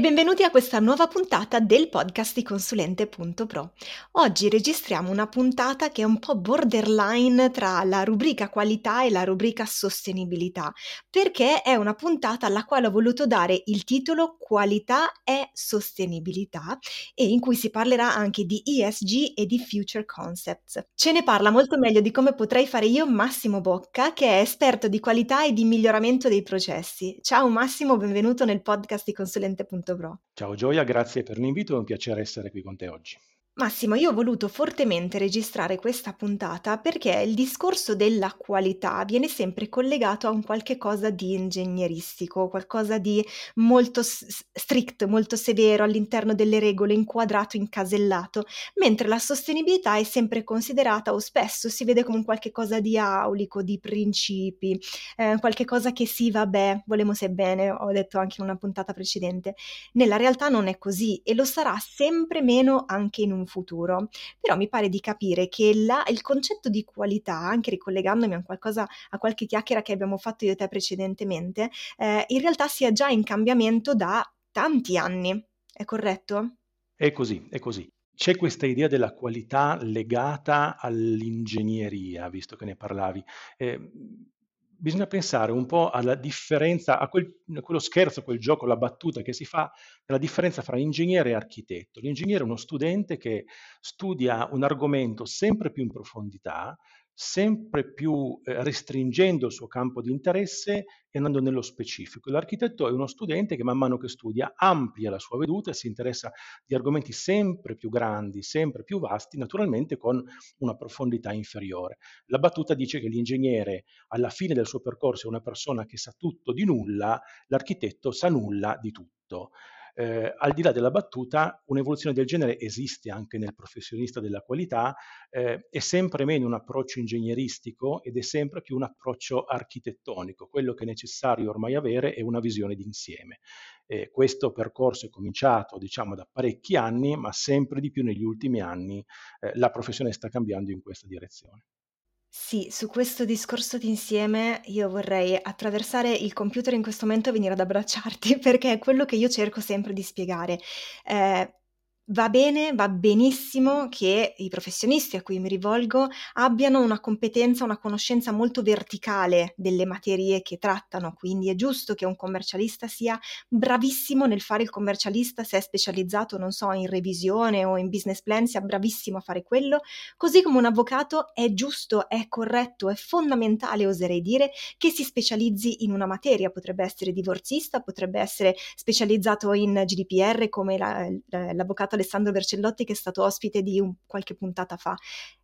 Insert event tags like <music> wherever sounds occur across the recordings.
Benvenuti a questa nuova puntata del podcast di Consulente.pro. Oggi registriamo una puntata che è un po' borderline tra la rubrica qualità e la rubrica sostenibilità, perché è una puntata alla quale ho voluto dare il titolo Qualità e sostenibilità e in cui si parlerà anche di ESG e di Future Concepts. Ce ne parla molto meglio di come potrei fare io Massimo Bocca, che è esperto di qualità e di miglioramento dei processi. Ciao Massimo, benvenuto nel podcast di Consulente consulente.pro. Ciao Gioia, grazie per l'invito, è un piacere essere qui con te oggi. Massimo, io ho voluto fortemente registrare questa puntata perché il discorso della qualità viene sempre collegato a un qualche cosa di ingegneristico, qualcosa di molto s- strict, molto severo all'interno delle regole, inquadrato, incasellato, mentre la sostenibilità è sempre considerata o spesso si vede come un qualche cosa di aulico, di principi, eh, qualche cosa che sì, vabbè, volemo se bene, ho detto anche in una puntata precedente. Nella realtà non è così e lo sarà sempre meno anche in un futuro, però mi pare di capire che la, il concetto di qualità, anche ricollegandomi a qualcosa, a qualche chiacchiera che abbiamo fatto io e te precedentemente, eh, in realtà sia già in cambiamento da tanti anni. È corretto? È così, è così. C'è questa idea della qualità legata all'ingegneria, visto che ne parlavi. Eh, bisogna pensare un po' alla differenza, a, quel, a quello scherzo, quel gioco, la battuta che si fa, la differenza fra ingegnere e architetto. L'ingegnere è uno studente che studia un argomento sempre più in profondità, sempre più eh, restringendo il suo campo di interesse e andando nello specifico. L'architetto è uno studente che man mano che studia amplia la sua veduta e si interessa di argomenti sempre più grandi, sempre più vasti, naturalmente con una profondità inferiore. La battuta dice che l'ingegnere alla fine del suo percorso è una persona che sa tutto di nulla, l'architetto sa nulla di tutto eh, al di là della battuta, un'evoluzione del genere esiste anche nel professionista della qualità, eh, è sempre meno un approccio ingegneristico ed è sempre più un approccio architettonico. Quello che è necessario ormai avere è una visione d'insieme. Eh, questo percorso è cominciato diciamo da parecchi anni, ma sempre di più negli ultimi anni eh, la professione sta cambiando in questa direzione. Sì, su questo discorso d'insieme io vorrei attraversare il computer in questo momento e venire ad abbracciarti <laughs> perché è quello che io cerco sempre di spiegare. Eh, Va bene, va benissimo che i professionisti a cui mi rivolgo abbiano una competenza, una conoscenza molto verticale delle materie che trattano, quindi è giusto che un commercialista sia bravissimo nel fare il commercialista, se è specializzato, non so, in revisione o in business plan, sia bravissimo a fare quello, così come un avvocato è giusto, è corretto, è fondamentale, oserei dire, che si specializzi in una materia, potrebbe essere divorzista, potrebbe essere specializzato in GDPR come la, l'avvocato Alessandro Vercellotti che è stato ospite di un, qualche puntata fa.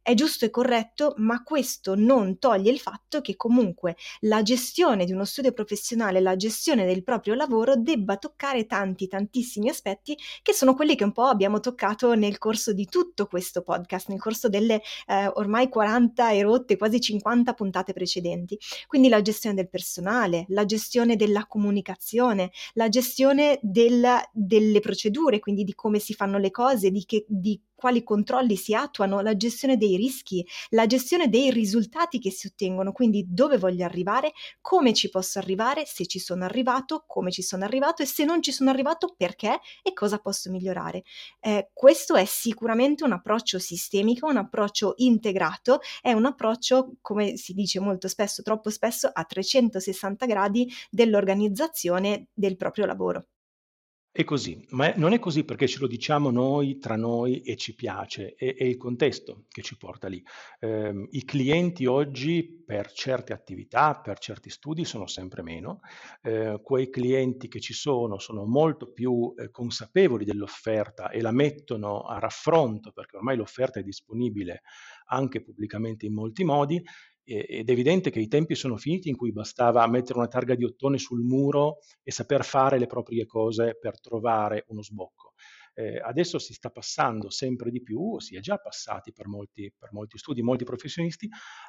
È giusto e corretto, ma questo non toglie il fatto che comunque la gestione di uno studio professionale, la gestione del proprio lavoro debba toccare tanti, tantissimi aspetti che sono quelli che un po' abbiamo toccato nel corso di tutto questo podcast, nel corso delle eh, ormai 40 e rotte, quasi 50 puntate precedenti. Quindi la gestione del personale, la gestione della comunicazione, la gestione del, delle procedure, quindi di come si fanno le cose, di, che, di quali controlli si attuano, la gestione dei rischi, la gestione dei risultati che si ottengono, quindi dove voglio arrivare, come ci posso arrivare, se ci sono arrivato, come ci sono arrivato e se non ci sono arrivato perché e cosa posso migliorare. Eh, questo è sicuramente un approccio sistemico, un approccio integrato, è un approccio, come si dice molto spesso, troppo spesso, a 360 gradi dell'organizzazione del proprio lavoro. È così, ma non è così perché ce lo diciamo noi tra noi e ci piace, è, è il contesto che ci porta lì. Eh, I clienti oggi per certe attività, per certi studi sono sempre meno, eh, quei clienti che ci sono sono molto più eh, consapevoli dell'offerta e la mettono a raffronto perché ormai l'offerta è disponibile anche pubblicamente in molti modi ed è evidente che i tempi sono finiti in cui bastava mettere una targa di ottone sul muro e saper fare le proprie cose per trovare uno sbocco. Eh, adesso si sta passando sempre di più, si è già passati per molti, per molti studi, molti professionisti,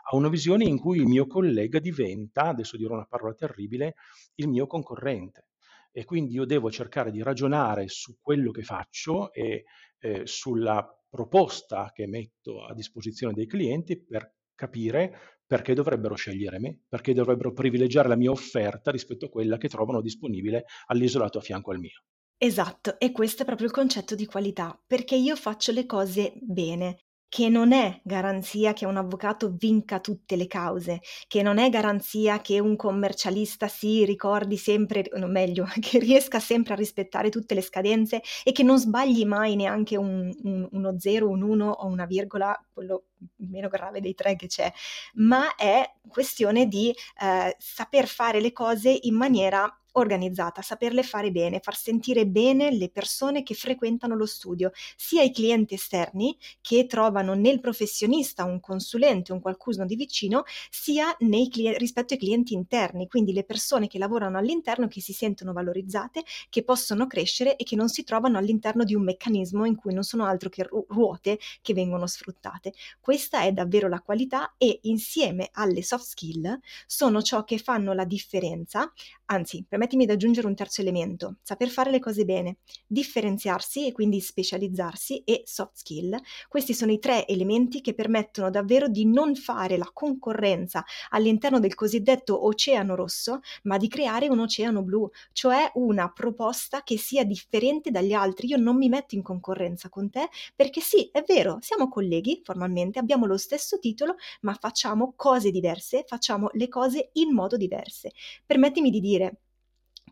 a una visione in cui il mio collega diventa, adesso dirò una parola terribile, il mio concorrente. E quindi io devo cercare di ragionare su quello che faccio e eh, sulla proposta che metto a disposizione dei clienti per capire perché dovrebbero scegliere me, perché dovrebbero privilegiare la mia offerta rispetto a quella che trovano disponibile all'isolato a fianco al mio. Esatto, e questo è proprio il concetto di qualità, perché io faccio le cose bene, che non è garanzia che un avvocato vinca tutte le cause, che non è garanzia che un commercialista si ricordi sempre, o meglio, <laughs> che riesca sempre a rispettare tutte le scadenze e che non sbagli mai neanche un, un, uno zero, un uno o una virgola, quello meno grave dei tre che c'è, ma è questione di eh, saper fare le cose in maniera organizzata, saperle fare bene, far sentire bene le persone che frequentano lo studio, sia i clienti esterni che trovano nel professionista un consulente, un qualcuno di vicino, sia cli- rispetto ai clienti interni, quindi le persone che lavorano all'interno che si sentono valorizzate, che possono crescere e che non si trovano all'interno di un meccanismo in cui non sono altro che ru- ruote che vengono sfruttate. Questa è davvero la qualità e insieme alle soft skill sono ciò che fanno la differenza, anzi, per me permettimi di aggiungere un terzo elemento, saper fare le cose bene, differenziarsi e quindi specializzarsi e soft skill. Questi sono i tre elementi che permettono davvero di non fare la concorrenza all'interno del cosiddetto oceano rosso, ma di creare un oceano blu, cioè una proposta che sia differente dagli altri. Io non mi metto in concorrenza con te perché sì, è vero, siamo colleghi formalmente, abbiamo lo stesso titolo, ma facciamo cose diverse, facciamo le cose in modo diverse. Permettimi di dire,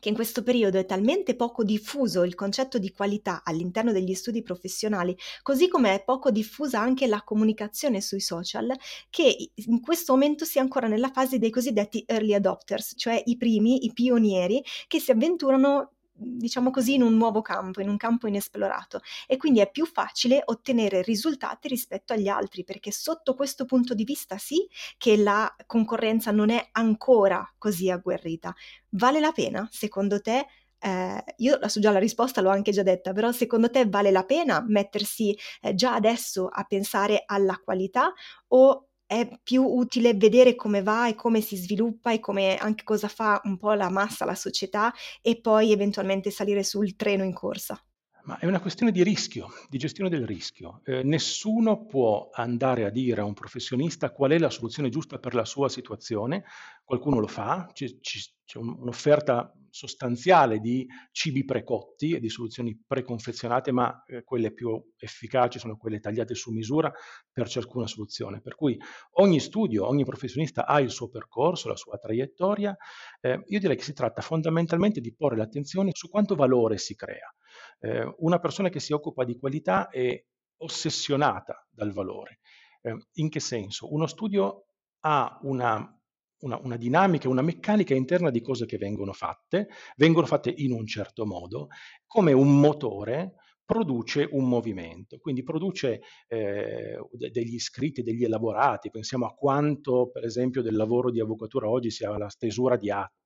che in questo periodo è talmente poco diffuso il concetto di qualità all'interno degli studi professionali, così come è poco diffusa anche la comunicazione sui social, che in questo momento si è ancora nella fase dei cosiddetti early adopters, cioè i primi, i pionieri che si avventurano diciamo così, in un nuovo campo, in un campo inesplorato e quindi è più facile ottenere risultati rispetto agli altri perché sotto questo punto di vista sì che la concorrenza non è ancora così agguerrita. Vale la pena, secondo te? Eh, io so già la risposta, l'ho anche già detta, però secondo te vale la pena mettersi eh, già adesso a pensare alla qualità o è più utile vedere come va e come si sviluppa e come anche cosa fa un po' la massa, la società e poi eventualmente salire sul treno in corsa. Ma è una questione di rischio, di gestione del rischio. Eh, nessuno può andare a dire a un professionista qual è la soluzione giusta per la sua situazione. Qualcuno lo fa, c'è, c'è un'offerta sostanziale di cibi precotti e di soluzioni preconfezionate, ma eh, quelle più efficaci sono quelle tagliate su misura per ciascuna soluzione. Per cui ogni studio, ogni professionista ha il suo percorso, la sua traiettoria. Eh, io direi che si tratta fondamentalmente di porre l'attenzione su quanto valore si crea. Eh, una persona che si occupa di qualità è ossessionata dal valore. Eh, in che senso? Uno studio ha una, una, una, dinamica, una meccanica interna di cose che vengono fatte, vengono fatte in un certo modo, come un motore produce un movimento, quindi produce eh, degli scritti, degli elaborati, pensiamo a quanto per esempio del lavoro di avvocatura oggi sia la stesura di atti,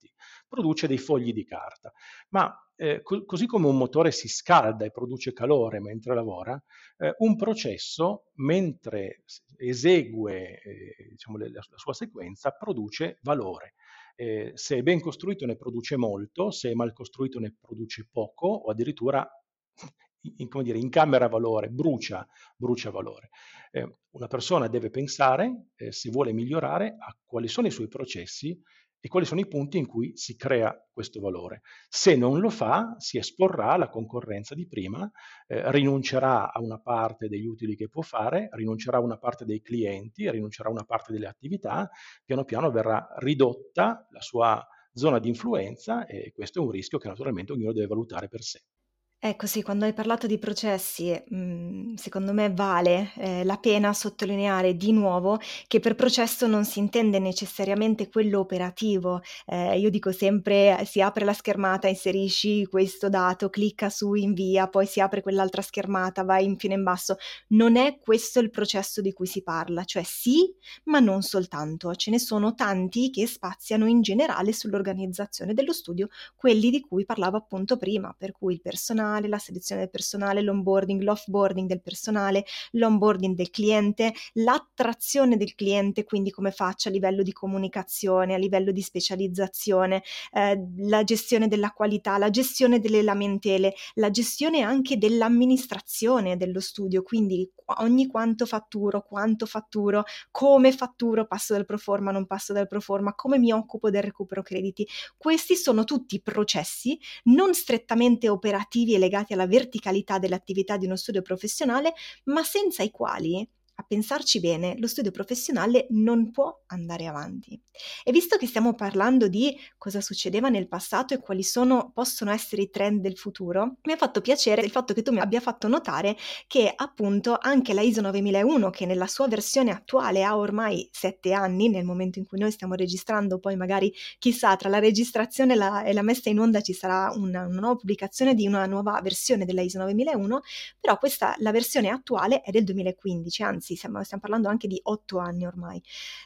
produce dei fogli di carta, ma eh, co- così come un motore si scalda e produce calore mentre lavora, eh, un processo mentre esegue eh, diciamo, le, la, sua sequenza produce valore. Eh, se è ben costruito ne produce molto, se è mal costruito ne produce poco o addirittura in, come dire, incamera valore, brucia, brucia valore. Eh, una persona deve pensare, eh, se vuole migliorare, a quali sono i suoi processi e quali sono i punti in cui si crea questo valore. Se non lo fa, si esporrà alla concorrenza di prima, eh, rinuncerà a una parte degli utili che può fare, rinuncerà a una parte dei clienti, rinuncerà a una parte delle attività, piano piano verrà ridotta la sua zona di influenza e questo è un rischio che naturalmente ognuno deve valutare per sé. Ecco sì, quando hai parlato di processi, mhmm, secondo me vale, ehm, la pena sottolineare di nuovo che per processo non si intende necessariamente quello operativo. Ehm, io dico sempre: eh, si apre la schermata, inserisci questo dato, clicca su invia, poi si apre quell'altra schermata, vai in fino in basso. Non è questo il processo di cui si parla, cioè sì, ma non soltanto. Ce ne sono tanti che spaziano in generale sull'organizzazione dello studio, quelli di cui parlavo appunto prima, per cui il personale personale, la selezione del personale, l'onboarding, l'offboarding del personale, l'onboarding del cliente, l'attrazione del cliente, quindi come faccio a livello di comunicazione, a livello di specializzazione, eh, la gestione della qualità, la gestione delle lamentele, la gestione anche dell'amministrazione dello studio, quindi ogni quanto fatturo, quanto fatturo, come fatturo, passo dal proforma, non passo dal proforma, come mi occupo del recupero crediti. Questi sono tutti processi non strettamente operativi e legati alla verticalità dell'attività di uno studio professionale, ma senza i quali a pensarci bene, lo studio professionale non può andare avanti. E visto che stiamo parlando di cosa succedeva nel passato e quali sono, possono essere i trend del futuro, mi ha fatto piacere il fatto che tu mi abbia fatto notare che appunto anche la ISO 9001, che nella sua versione attuale ha ormai sette anni, nel momento in cui noi stiamo registrando, poi magari chissà tra la registrazione e la, e la messa in onda ci sarà una, una nuova pubblicazione di una nuova versione della ISO 9001, però questa, la versione attuale è del 2015, anzi anzi stiamo, stiamo parlando anche di otto anni ormai,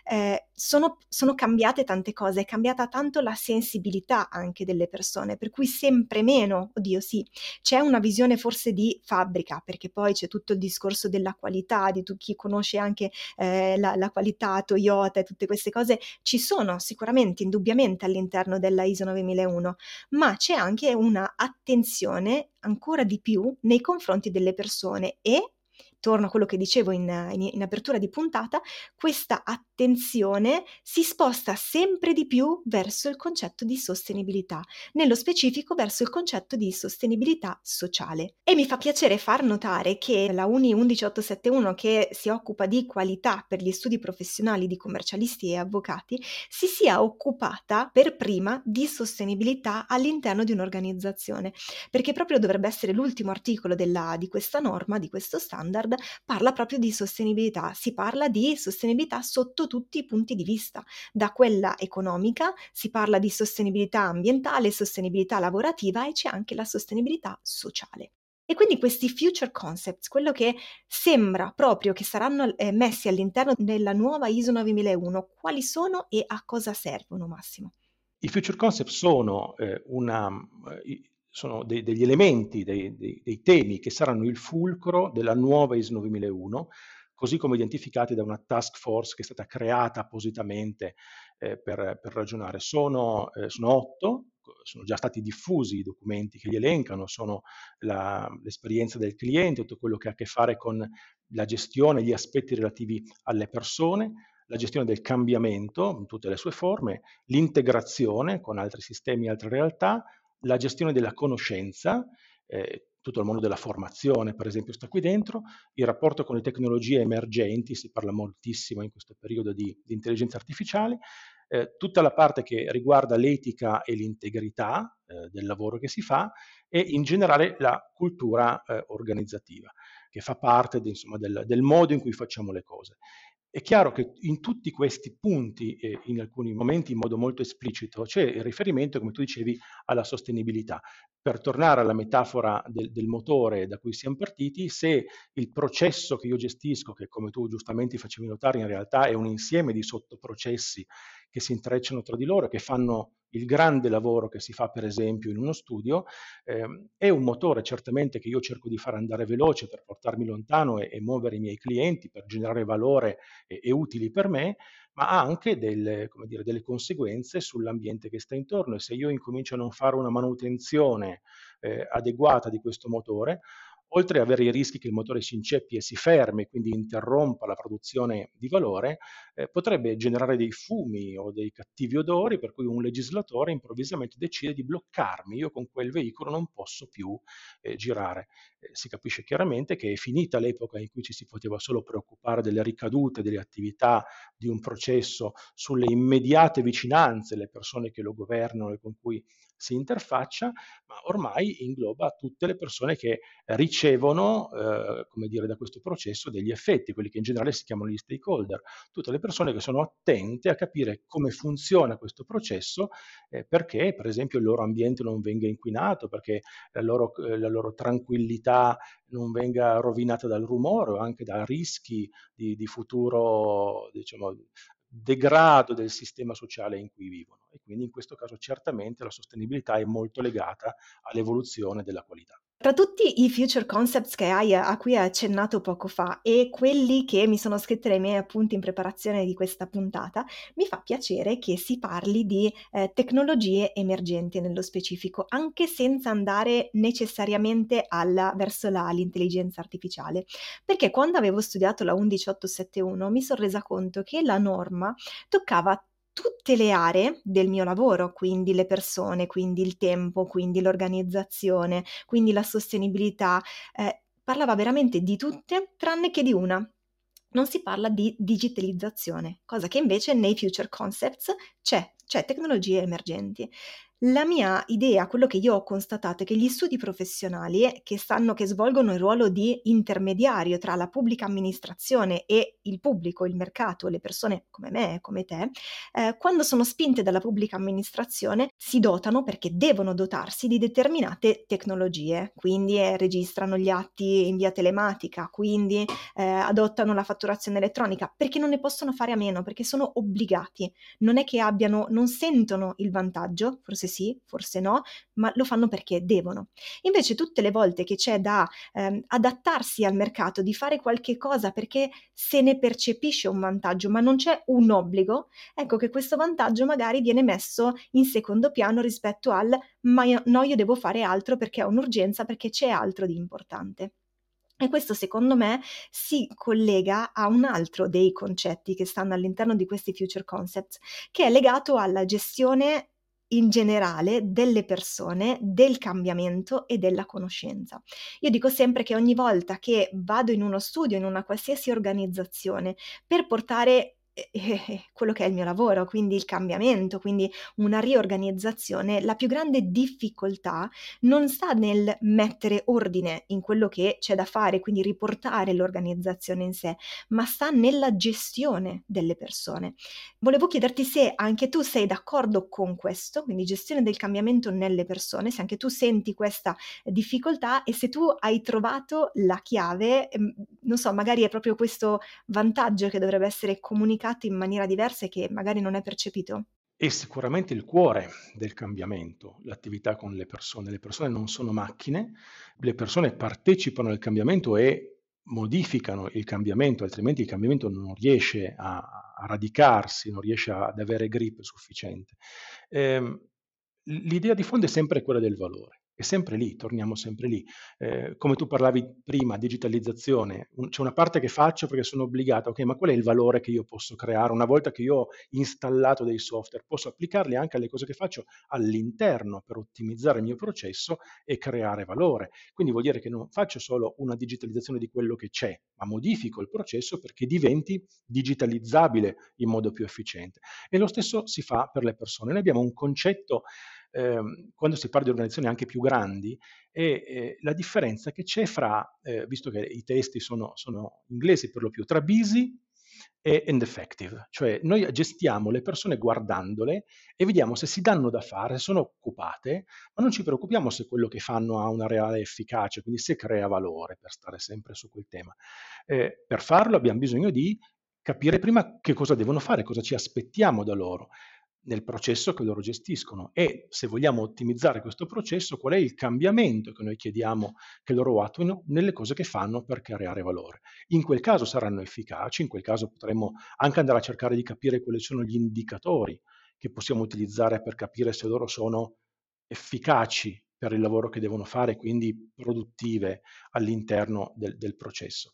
eh, sono, sono cambiate tante cose, è cambiata tanto la sensibilità anche delle persone, per cui sempre meno, oddio sì, c'è una visione forse di fabbrica, perché poi c'è tutto il discorso della qualità, di tu, chi conosce anche eh, la, la qualità Toyota e tutte queste cose, ci sono sicuramente, indubbiamente all'interno della ISO 9001, ma c'è anche una attenzione ancora di più nei confronti delle persone e torno a quello che dicevo in, in, in, apertura di puntata, questa attenzione si sposta sempre di più verso il concetto di sostenibilità, nello specifico verso il concetto di sostenibilità sociale. E mi fa piacere far notare che la Uni 11871, che si occupa di qualità per gli studi professionali di commercialisti e avvocati, si sia occupata per prima di sostenibilità all'interno di un'organizzazione, perché proprio dovrebbe essere l'ultimo articolo della, di questa norma, di questo standard, parla proprio di sostenibilità, si parla di sostenibilità sotto tutti i punti di vista, da quella economica, si parla di sostenibilità ambientale, sostenibilità lavorativa e c'è anche la sostenibilità sociale. E quindi questi future concepts, quello che sembra proprio che saranno eh, messi all'interno della nuova ISO 9001, quali sono e a cosa servono, Massimo? I future concepts sono eh, una, eh, sono dei, degli elementi, dei, dei, dei, temi che saranno il fulcro della nuova ISO 9001, così come identificati da una task force che è stata creata appositamente eh, per, per, ragionare. Sono, eh, sono, otto, sono già stati diffusi i documenti che li elencano, sono la, l'esperienza del cliente, tutto quello che ha a che fare con la gestione, gli aspetti relativi alle persone, la gestione del cambiamento in tutte le sue forme, l'integrazione con altri sistemi e altre realtà, la gestione della conoscenza, eh, tutto il mondo della formazione per esempio sta qui dentro, il rapporto con le tecnologie emergenti, si parla moltissimo in questo periodo di, di intelligenza artificiale, eh, tutta la parte che riguarda l'etica e l'integrità eh, del lavoro che si fa e in generale la cultura eh, organizzativa, che fa parte insomma, del, del modo in cui facciamo le cose. È chiaro che in tutti questi punti, e in alcuni momenti in modo molto esplicito, c'è il riferimento, come tu dicevi, alla sostenibilità. Per tornare alla metafora del, del, motore da cui siamo partiti, se il processo che io gestisco, che come tu giustamente facevi notare, in realtà è un insieme di sottoprocessi che si intrecciano tra di loro, che fanno il grande lavoro che si fa per esempio in uno studio, eh, è un motore certamente che io cerco di far andare veloce per portarmi lontano e, e muovere i miei clienti, per generare valore e, e utili per me, ma ha anche delle, dire, delle, conseguenze sull'ambiente che sta intorno e se io incomincio a non fare una manutenzione eh, adeguata di questo motore, oltre ad avere i rischi che il motore si inceppi e si fermi, quindi interrompa la produzione di valore, eh, potrebbe generare dei fumi o dei cattivi odori per cui un legislatore improvvisamente decide di bloccarmi, io con quel veicolo non posso più eh, girare. Eh, si capisce chiaramente che è finita l'epoca in cui ci si poteva solo preoccupare delle ricadute delle attività di un processo sulle immediate vicinanze, le persone che lo governano e con cui si interfaccia, ma ormai ingloba tutte le persone che ricevono, eh, come dire, da questo processo degli effetti, quelli che in generale si chiamano gli stakeholder, tutte le persone che sono attente a capire come funziona questo processo, eh, perché per esempio il loro ambiente non venga inquinato, perché la loro, eh, la loro tranquillità non venga rovinata dal rumore o anche da rischi di, di futuro, diciamo, degrado del sistema sociale in cui vivono e quindi in questo caso certamente la sostenibilità è molto legata all'evoluzione della qualità. Tra tutti i future concepts che hai a cui hai accennato poco fa e quelli che mi sono scritte nei miei appunti in preparazione di questa puntata, mi fa piacere che si parli di eh, tecnologie emergenti nello specifico, anche senza andare necessariamente alla, verso la, l'intelligenza artificiale. Perché quando avevo studiato la 11871 mi sono resa conto che la norma toccava tutte le aree del mio lavoro, quindi le persone, quindi il tempo, quindi l'organizzazione, quindi la sostenibilità, eh, parlava veramente di tutte tranne che di una. Non si parla di digitalizzazione, cosa che invece nei future concepts c'è, cioè tecnologie emergenti. La mia idea, quello che io ho constatato è che gli studi professionali che, stanno, che svolgono il ruolo di intermediario tra la pubblica amministrazione e il pubblico, il mercato, le persone come me come te, eh, quando sono spinte dalla pubblica amministrazione si dotano perché devono dotarsi di determinate tecnologie, quindi eh, registrano gli atti in via telematica, quindi eh, adottano la fatturazione elettronica, perché non ne possono fare a meno, perché sono obbligati. Non è che abbiano, non sentono il vantaggio, forse sì, forse no, ma lo fanno perché devono. Invece tutte le volte che c'è da ehm, adattarsi al mercato, di fare qualche cosa perché se ne percepisce un vantaggio, ma non c'è un obbligo, ecco che questo vantaggio magari viene messo in secondo piano rispetto al ma io, no, io devo fare altro perché ho un'urgenza, perché c'è altro di importante. E questo secondo me si collega a un altro dei concetti che stanno all'interno di questi future concepts, che è legato alla gestione in generale delle persone, del cambiamento e della conoscenza. Io dico sempre che ogni volta che vado in uno studio, in una qualsiasi organizzazione, per portare quello che è il mio lavoro, quindi il cambiamento, quindi una riorganizzazione, la più grande difficoltà non sta nel mettere ordine in quello che c'è da fare, quindi riportare l'organizzazione in sé, ma sta nella gestione delle persone. Volevo chiederti se anche tu sei d'accordo con questo, quindi gestione del cambiamento nelle persone, se anche tu senti questa difficoltà e se tu hai trovato la chiave, ehm, non so, magari è proprio questo vantaggio che dovrebbe essere comunicato comunicati in maniera diversa e che magari non è percepito? È sicuramente il cuore del cambiamento, l'attività con le persone. Le persone non sono macchine, le persone partecipano al cambiamento e modificano il cambiamento, altrimenti il cambiamento non riesce a, a radicarsi, non riesce ad avere grip sufficiente. Eh, l'idea di fondo è sempre quella del valore. È sempre lì, torniamo sempre lì. Eh, come tu parlavi prima, digitalizzazione, un, c'è una parte che faccio perché sono obbligato, ok, ma qual è il valore che io posso creare una volta che io ho installato dei software? Posso applicarli anche alle cose che faccio all'interno per ottimizzare il mio processo e creare valore. Quindi vuol dire che non faccio solo una digitalizzazione di quello che c'è, ma modifico il processo perché diventi digitalizzabile in modo più efficiente. E lo stesso si fa per le persone. Noi abbiamo un concetto ehm, quando si parla di organizzazioni anche più grandi, è eh, la differenza che c'è fra, eh, visto che i testi sono, sono inglesi per lo più, tra busy e and effective, cioè noi gestiamo le persone guardandole e vediamo se si danno da fare, se sono occupate, ma non ci preoccupiamo se quello che fanno ha una reale efficacia, quindi se crea valore, per stare sempre su quel tema. Eh, per farlo abbiamo bisogno di capire prima che cosa devono fare, cosa ci aspettiamo da loro nel processo che loro gestiscono e se vogliamo ottimizzare questo processo qual è il cambiamento che noi chiediamo che loro attuino nelle cose che fanno per creare valore. In quel caso saranno efficaci, in quel caso potremo anche andare a cercare di capire quali sono gli indicatori che possiamo utilizzare per capire se loro sono efficaci per il lavoro che devono fare, quindi produttive all'interno del, del processo.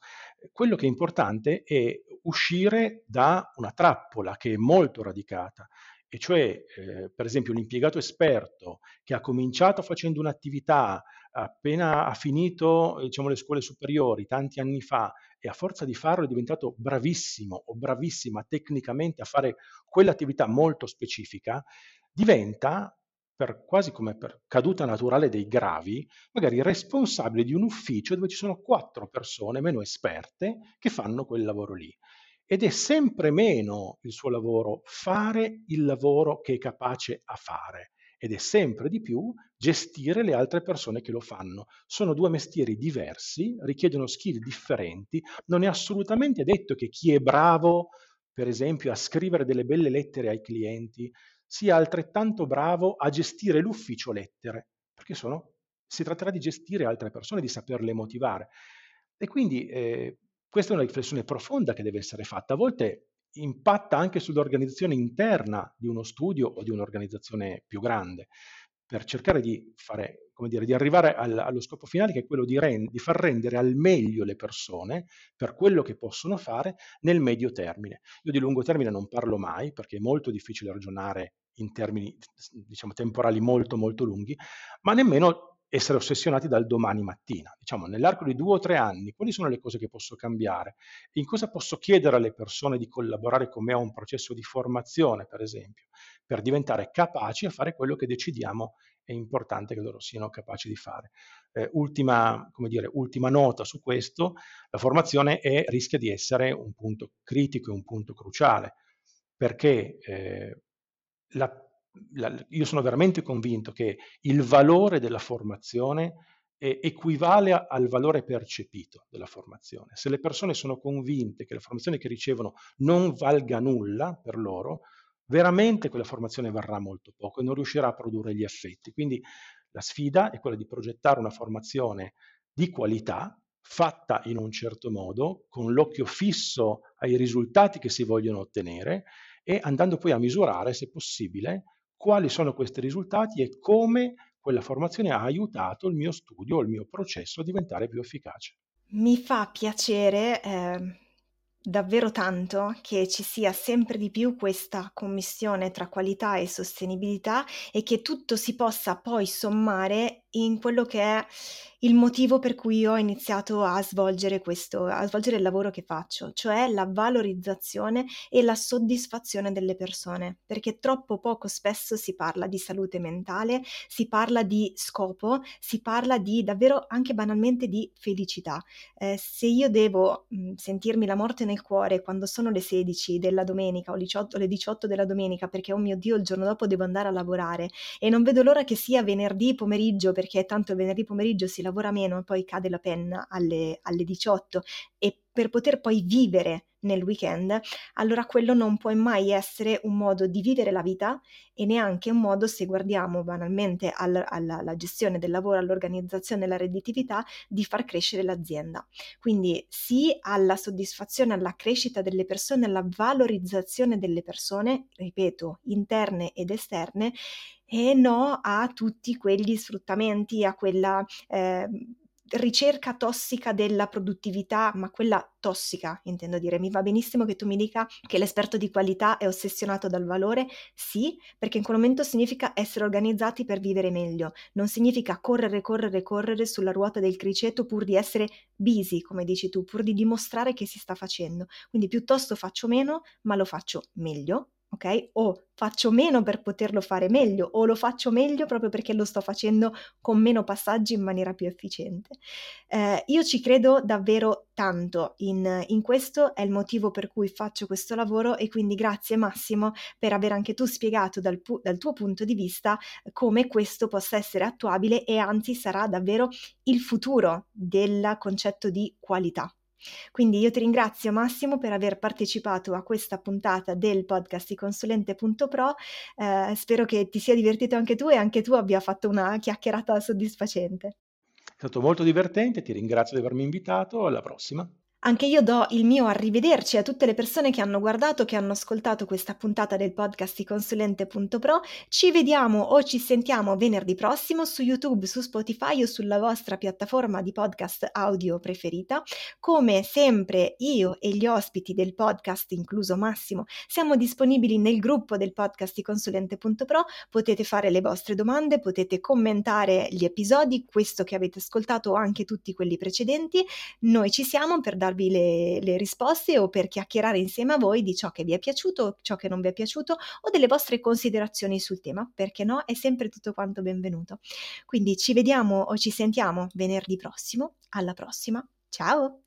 Quello che è importante è uscire da una trappola che è molto radicata e cioè eh, per esempio un impiegato esperto che ha cominciato facendo un'attività appena ha finito diciamo, le scuole superiori tanti anni fa e a forza di farlo è diventato bravissimo o bravissima tecnicamente a fare quell'attività molto specifica, diventa per, quasi come per caduta naturale dei gravi, magari responsabile di un ufficio dove ci sono quattro persone meno esperte che fanno quel lavoro lì ed è sempre meno il suo lavoro fare il lavoro che è capace a fare ed è sempre di più gestire le altre persone che lo fanno. Sono due mestieri diversi, richiedono skill differenti, non è assolutamente detto che chi è bravo, per esempio, a scrivere delle belle lettere ai clienti, sia altrettanto bravo a gestire l'ufficio lettere, perché sono si tratterà di gestire altre persone, di saperle motivare. E quindi eh, questa è una riflessione profonda che deve essere fatta. A volte impatta anche sull'organizzazione interna di uno studio o di un'organizzazione più grande, per cercare di, fare, dire, di arrivare al, allo scopo finale che è quello di, rend, di far rendere al meglio le persone per quello che possono fare nel medio termine. Io di lungo termine non parlo mai perché è molto difficile ragionare in termini diciamo, temporali molto molto lunghi, ma nemmeno essere ossessionati dal domani mattina. Diciamo, nell'arco di due o tre anni, quali sono le cose che posso cambiare? In cosa posso chiedere alle persone di collaborare con me a un processo di formazione, per esempio, per diventare capaci a fare quello che decidiamo è importante che loro siano capaci di fare. Eh, ultima, dire, ultima, nota su questo, la formazione è, rischia di essere un punto critico e un punto cruciale, perché eh, la la, io sono veramente convinto che il valore della formazione eh, equivale al valore percepito della formazione. Se le persone sono convinte che la formazione che ricevono non valga nulla per loro, veramente quella formazione varrà molto poco e non riuscirà a produrre gli effetti. Quindi la sfida è quella di progettare una formazione di qualità, fatta in un certo modo, con l'occhio fisso ai risultati che si vogliono ottenere e andando poi a misurare, se possibile, quali sono questi risultati e come quella formazione ha aiutato il mio studio il mio processo a diventare più efficace. Mi fa piacere eh, davvero tanto che ci sia sempre di più questa commissione tra qualità e sostenibilità e che tutto si possa poi sommare in quello che è il motivo per cui ho iniziato a svolgere questo, a svolgere il lavoro che faccio, cioè la valorizzazione e la soddisfazione delle persone, perché troppo poco spesso si parla di salute mentale, si parla di scopo, si parla di davvero anche banalmente di felicità. Eh, se io devo mh, sentirmi la morte nel cuore quando sono le 16 della domenica o le 18 della domenica perché oh mio Dio il giorno dopo devo andare a lavorare e non vedo l'ora che sia venerdì pomeriggio perché tanto venerdì pomeriggio si lavora meno e poi cade la penna alle, alle 18 e per poter poi vivere nel weekend, allora quello non può mai essere un modo di vivere la vita e neanche un modo, se guardiamo banalmente al, alla, alla, gestione del lavoro, all'organizzazione, alla redditività, di far crescere l'azienda. Quindi sì alla soddisfazione, alla crescita delle persone, alla valorizzazione delle persone, ripeto, interne ed esterne, e no a tutti quegli sfruttamenti, a quella eh, ricerca tossica della produttività, ma quella tossica, intendo dire. Mi va benissimo che tu mi dica che l'esperto di qualità è ossessionato dal valore, sì, perché in quel momento significa essere organizzati per vivere meglio, non significa correre, correre, correre sulla ruota del criceto pur di essere busy, come dici tu, pur di dimostrare che si sta facendo. Quindi piuttosto faccio meno, ma lo faccio meglio, ok? O faccio meno per poterlo fare meglio, o lo faccio meglio proprio perché lo sto facendo con meno passaggi in maniera più efficiente. Eh, io ci credo davvero tanto in, in, questo, è il motivo per cui faccio questo lavoro e quindi grazie Massimo per aver anche tu spiegato dal, dal tuo punto di vista come questo possa essere attuabile e anzi sarà davvero il futuro del concetto di qualità. Quindi io ti ringrazio Massimo per aver partecipato a questa puntata del podcast di consulente.pro. Eh, spero che ti sia divertito anche tu e anche tu abbia fatto una chiacchierata soddisfacente. È stato molto divertente, ti ringrazio di avermi invitato, alla prossima. Anche io do il mio arrivederci a tutte le persone che hanno guardato, che hanno ascoltato questa puntata del podcast consulente.pro. Ci vediamo o ci sentiamo venerdì prossimo su YouTube, su Spotify o sulla vostra piattaforma di podcast audio preferita. Come sempre io e gli ospiti del podcast, incluso Massimo, siamo disponibili nel gruppo del podcast consulente.pro. Potete fare le vostre domande, potete commentare gli episodi, questo che avete ascoltato o anche tutti quelli precedenti. Noi ci siamo per dare darvi le, le risposte o per chiacchierare insieme a voi di ciò che vi è piaciuto, ciò che non vi è piaciuto o delle vostre considerazioni sul tema, perché no, è sempre tutto quanto benvenuto. Quindi ci vediamo o ci sentiamo venerdì prossimo. Alla prossima. Ciao!